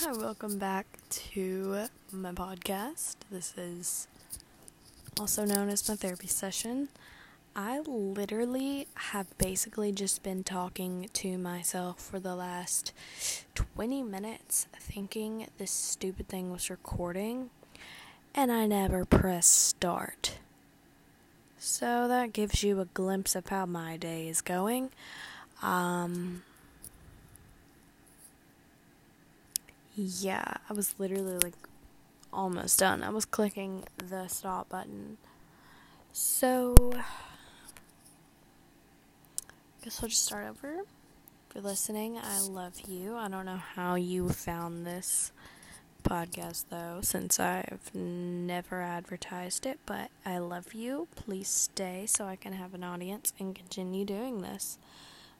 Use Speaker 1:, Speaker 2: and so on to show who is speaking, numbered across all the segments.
Speaker 1: Hi, welcome back to my podcast. This is also known as my therapy session. I literally have basically just been talking to myself for the last 20 minutes, thinking this stupid thing was recording, and I never pressed start. So that gives you a glimpse of how my day is going. Um, Yeah, I was literally like almost done. I was clicking the stop button. So, I guess I'll just start over. If you're listening, I love you. I don't know how you found this podcast though, since I've never advertised it, but I love you. Please stay so I can have an audience and continue doing this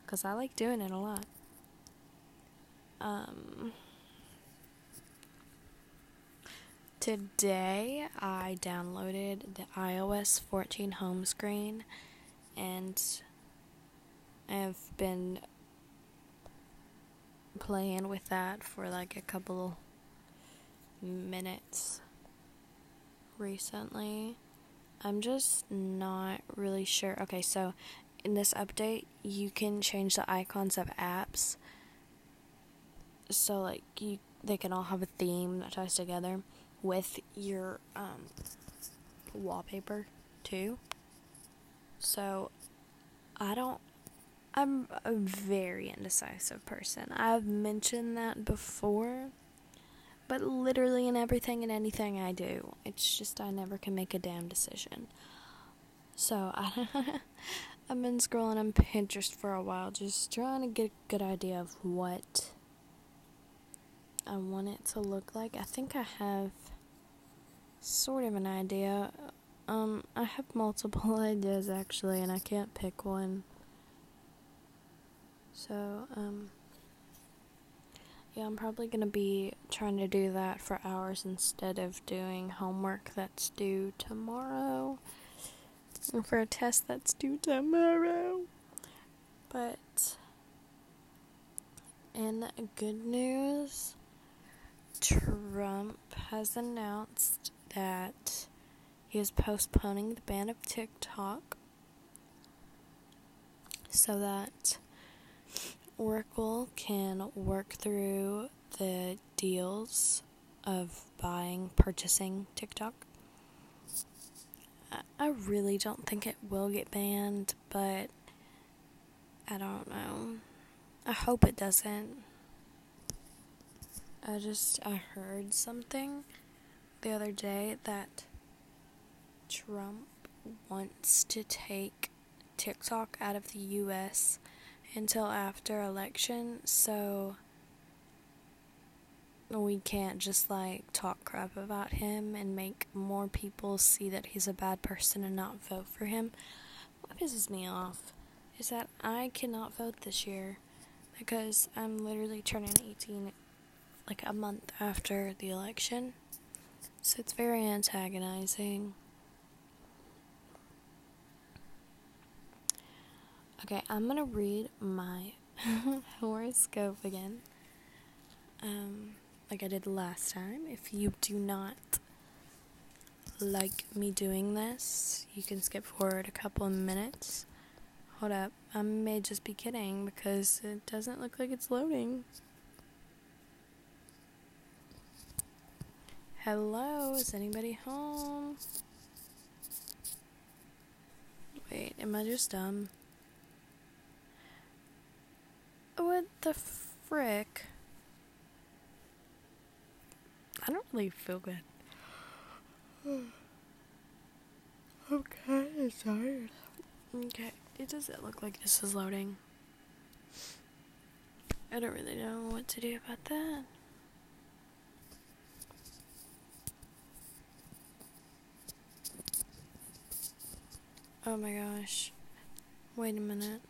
Speaker 1: because I like doing it a lot. Um, Today I downloaded the iOS 14 home screen and I've been playing with that for like a couple minutes recently. I'm just not really sure. Okay, so in this update, you can change the icons of apps. So like you they can all have a theme that ties together with your um, wallpaper too. So I don't. I'm a very indecisive person. I've mentioned that before, but literally in everything and anything I do, it's just I never can make a damn decision. So I, I've been scrolling on Pinterest for a while, just trying to get a good idea of what I want it to look like. I think I have sort of an idea. Um, I have multiple ideas actually, and I can't pick one. So, um, yeah, I'm probably gonna be trying to do that for hours instead of doing homework that's due tomorrow. Or for a test that's due tomorrow. But, in good news, Trump has announced that he is postponing the ban of TikTok so that Oracle can work through the deals of buying, purchasing TikTok. I really don't think it will get banned, but I don't know. I hope it doesn't. I just I heard something the other day that Trump wants to take TikTok out of the US until after election so we can't just like talk crap about him and make more people see that he's a bad person and not vote for him. What pisses me off is that I cannot vote this year because I'm literally turning 18 like a month after the election. So it's very antagonizing. Okay, I'm gonna read my horoscope again. Um, like I did last time. If you do not like me doing this, you can skip forward a couple of minutes. Hold up, I may just be kidding because it doesn't look like it's loading. Hello, is anybody home? Wait, am I just dumb? What the frick? I don't really feel good. I'm kind of tired. Okay, it doesn't look like this is loading. I don't really know what to do about that. Oh my gosh. Wait a minute.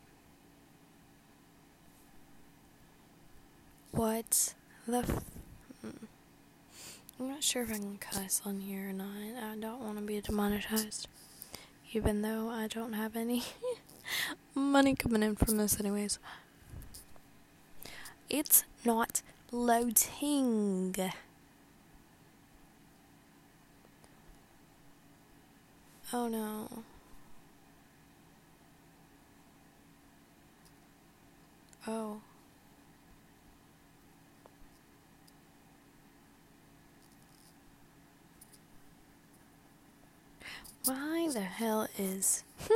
Speaker 1: What the f-. I'm not sure if I can cuss on here or not. I don't want to be demonetized. Even though I don't have any money coming in from this, anyways. It's not Loading. Oh no. Oh. Why the hell is.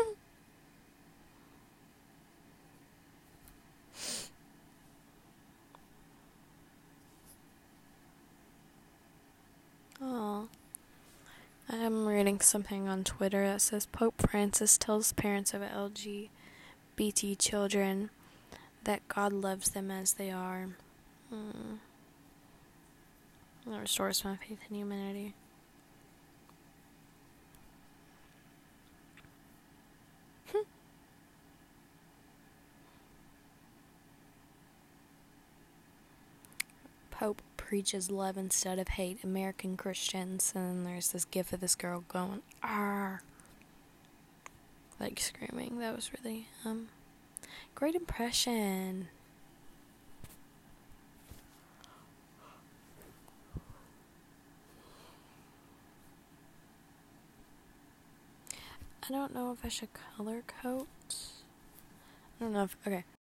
Speaker 1: oh. I'm reading something on Twitter that says Pope Francis tells parents of LGBT children that God loves them as they are. Hmm. That restores my faith in humanity. Pope preaches love instead of hate, American Christians. And there's this gif of this girl going, ah, like screaming. That was really, um, great impression. I don't know if I should color coat. I don't know if, okay.